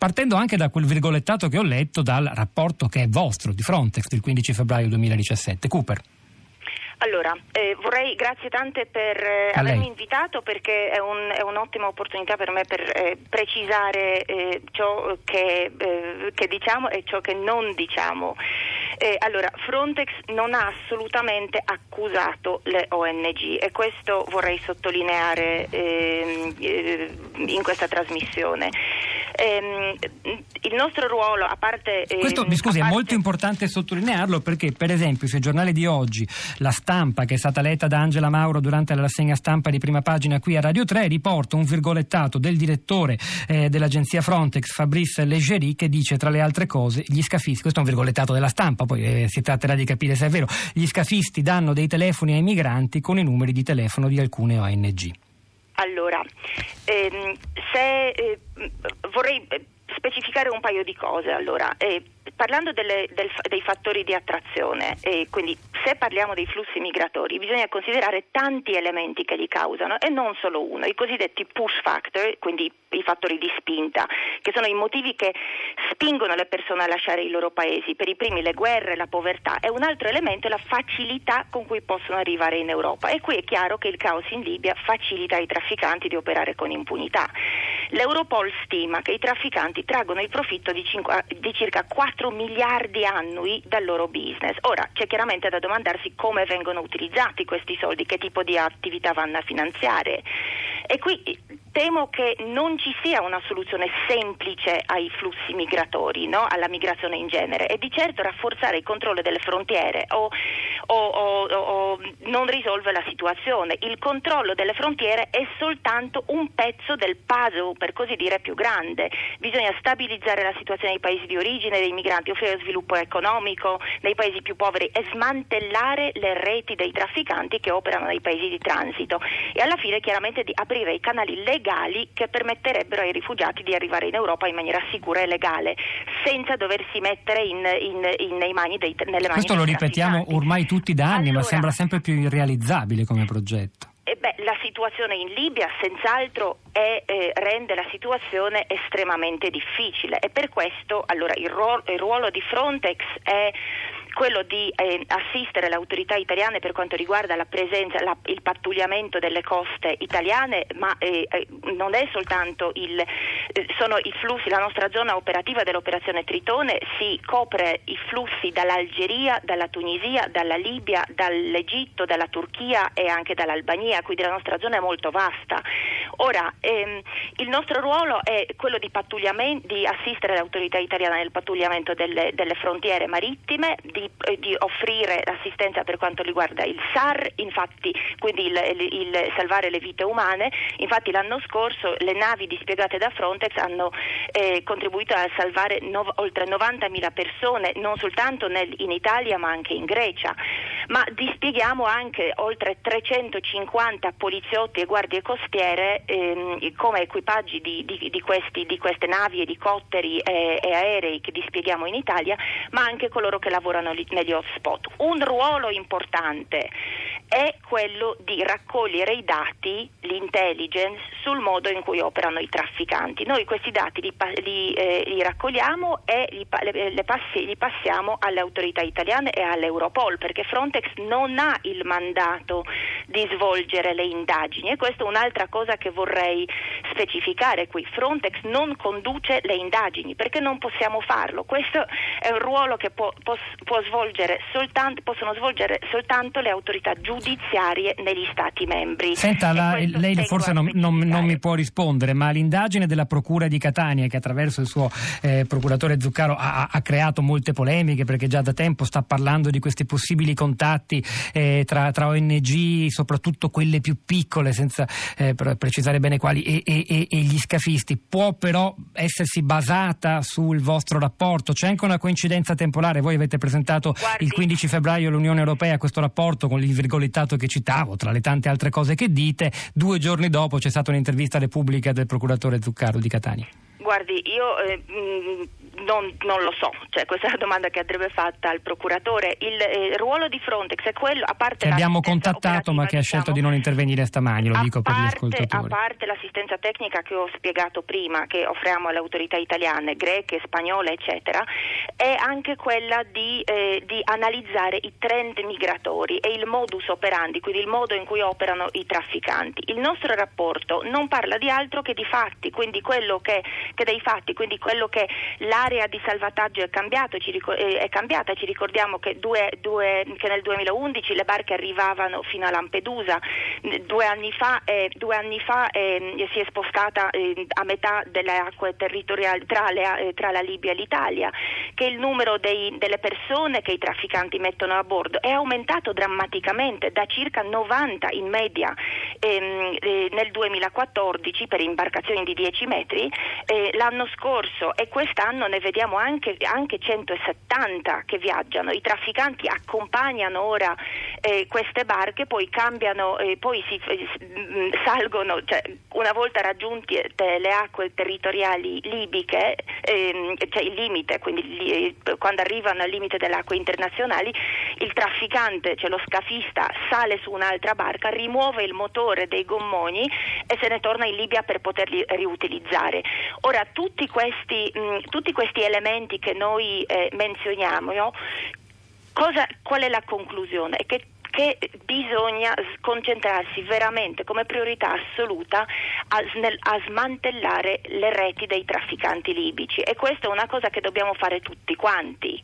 partendo anche da quel virgolettato che ho letto dal rapporto che è vostro di Frontex del 15 febbraio 2017. Cooper. Allora, eh, vorrei, grazie tante per eh, avermi invitato perché è, un, è, un'ottima opportunità per me per eh, precisare eh, ciò che, eh, che, diciamo e ciò che non diciamo. Eh, allora, Frontex non ha assolutamente accusato le ONG e questo vorrei sottolineare ehm, in questa trasmissione. Ehm, il nostro ruolo, a parte... Questo, mi scusi, parte... è molto importante sottolinearlo perché, per esempio, sui giornali di oggi, la stampa che è stata letta da Angela Mauro durante la rassegna stampa di prima pagina qui a Radio 3 riporta un virgolettato del direttore eh, dell'agenzia Frontex, Fabrice Leggeri, che dice, tra le altre cose, gli scafisti, questo è un virgolettato della stampa, poi eh, si tratterà di capire se è vero, gli scafisti danno dei telefoni ai migranti con i numeri di telefono di alcune ONG. Allora, ehm, se, eh, vorrei specificare un paio di cose. Allora, eh, parlando delle, del, dei fattori di attrazione, eh, quindi se parliamo dei flussi migratori, bisogna considerare tanti elementi che li causano e non solo uno, i cosiddetti push factor, quindi i fattori di spinta, che sono i motivi che spingono le persone a lasciare i loro paesi. Per i primi le guerre, la povertà e un altro elemento è la facilità con cui possono arrivare in Europa. E qui è chiaro che il caos in Libia facilita ai trafficanti di operare con impunità. L'Europol stima che i trafficanti traggono il profitto di, cinque, di circa 4 miliardi annui dal loro business. Ora c'è chiaramente da domandarsi come vengono utilizzati questi soldi, che tipo di attività vanno a finanziare. E qui temo che non ci sia una soluzione semplice ai flussi migratori, no? alla migrazione in genere e di certo rafforzare il controllo delle frontiere o, o, o, non risolve la situazione. Il controllo delle frontiere è soltanto un pezzo del puzzle, per così dire, più grande. Bisogna stabilizzare la situazione dei paesi di origine dei migranti, offrire sviluppo economico nei paesi più poveri e smantellare le reti dei trafficanti che operano nei paesi di transito e alla fine chiaramente di aprire i canali legali legali che permetterebbero ai rifugiati di arrivare in Europa in maniera sicura e legale, senza doversi mettere in, in, in, nei mani dei, nelle mani Questo lo ripetiamo ormai tutti da anni, allora, ma sembra sempre più irrealizzabile come progetto. Eh beh, la situazione in Libia senz'altro è, eh, rende la situazione estremamente difficile e per questo allora, il, ruolo, il ruolo di Frontex è quello di eh, assistere le autorità italiane per quanto riguarda la presenza, la, il pattugliamento delle coste italiane, ma eh, eh non è soltanto il, eh, sono i flussi, la nostra zona operativa dell'operazione Tritone si copre i flussi dall'Algeria, dalla Tunisia, dalla Libia, dall'Egitto, dalla Turchia e anche dall'Albania, quindi la nostra zona è molto vasta. Ora, ehm, il nostro ruolo è quello di, di assistere le autorità italiane nel pattugliamento delle, delle frontiere marittime, di di, eh, di, offrire assistenza per quanto riguarda il SAR, infatti, quindi il, il, il, salvare le vite umane. Infatti l'anno scorso le navi dispiegate da Frontex hanno eh, contribuito a salvare no, oltre 90.000 persone, non soltanto nel, in Italia ma anche in Grecia. Ma dispieghiamo anche oltre 350 poliziotti e guardie costiere ehm, come equipaggi di, di, di, questi, di, queste navi, elicotteri e, e aerei che dispieghiamo in Italia, ma anche coloro che lavorano negli hotspot. Un ruolo importante è quello di raccogliere i dati, l'intelligence, sul modo in cui operano i trafficanti. Noi questi dati li, li, eh, li raccogliamo e li, passi, li, passiamo alle autorità italiane e all'Europol perché Frontex non ha il mandato di svolgere le indagini e questa è un'altra cosa che vorrei specificare qui. Frontex non conduce le indagini perché non possiamo farlo. Questo è un ruolo che può, può, può svolgere soltanto, possono svolgere soltanto le autorità giudiziarie giudiziarie negli Stati membri. Senta, la, lei forse non, non, non, mi può rispondere, ma l'indagine della Procura di Catania, che attraverso il suo eh, procuratore Zuccaro ha, ha, creato molte polemiche, perché già da tempo sta parlando di questi possibili contatti eh, tra, tra, ONG, soprattutto quelle più piccole, senza eh, precisare bene quali, e, e, e, gli scafisti, può però essersi basata sul vostro rapporto? C'è anche una coincidenza temporale, voi avete presentato Guardi. il 15 febbraio all'Unione Europea questo rapporto con il virgolettato che citavo, tra le tante altre cose che dite, due giorni dopo c'è stata un'intervista a Repubblica del procuratore Zuccaro di Catania. Guardi, io eh, non, non, lo so, cioè, questa è una domanda che andrebbe fatta al procuratore. Il eh, ruolo di Frontex è quello, a parte che abbiamo contattato ma che ha scelto di non intervenire stamani, lo dico per parte, gli ascoltatori. A parte l'assistenza tecnica che ho spiegato prima, che offriamo alle autorità italiane, greche, spagnole, eccetera, è anche quella di, eh, di analizzare i trend migratori e il modus operandi, quindi il modo in cui operano i trafficanti. Il nostro rapporto non parla di altro che di fatti, quindi quello che, che dei fatti, quindi quello che l'area di salvataggio è, cambiato, eh, è cambiata, ci ricordiamo che, due, due, che, nel 2011 le barche arrivavano fino a Lampedusa, due anni fa, eh, due anni fa eh, si è spostata eh, a metà delle acque territoriali tra, le, eh, tra, la Libia e l'Italia, che il numero dei, delle persone che i trafficanti mettono a bordo è aumentato drammaticamente da circa 90 in media ehm, eh, nel 2014 per imbarcazioni di 10 metri l'anno scorso e quest'anno ne vediamo anche, anche 170 che viaggiano. I trafficanti accompagnano ora eh, queste barche, poi cambiano, eh, poi si, eh, salgono, cioè, una volta raggiunti eh, le acque territoriali libiche, ehm, cioè il limite, quindi li, quando arrivano al limite delle acque internazionali, il trafficante, cioè lo scafista, sale su un'altra barca, rimuove il motore dei gommoni e se ne torna in Libia per poterli riutilizzare. Ora, tutti questi, mh, mm, tutti questi elementi che noi eh, menzioniamo, no? Cosa, qual è la conclusione? È che che bisogna concentrarsi veramente come priorità assoluta a, nel, a, smantellare le reti dei trafficanti libici e questa è una cosa che dobbiamo fare tutti quanti.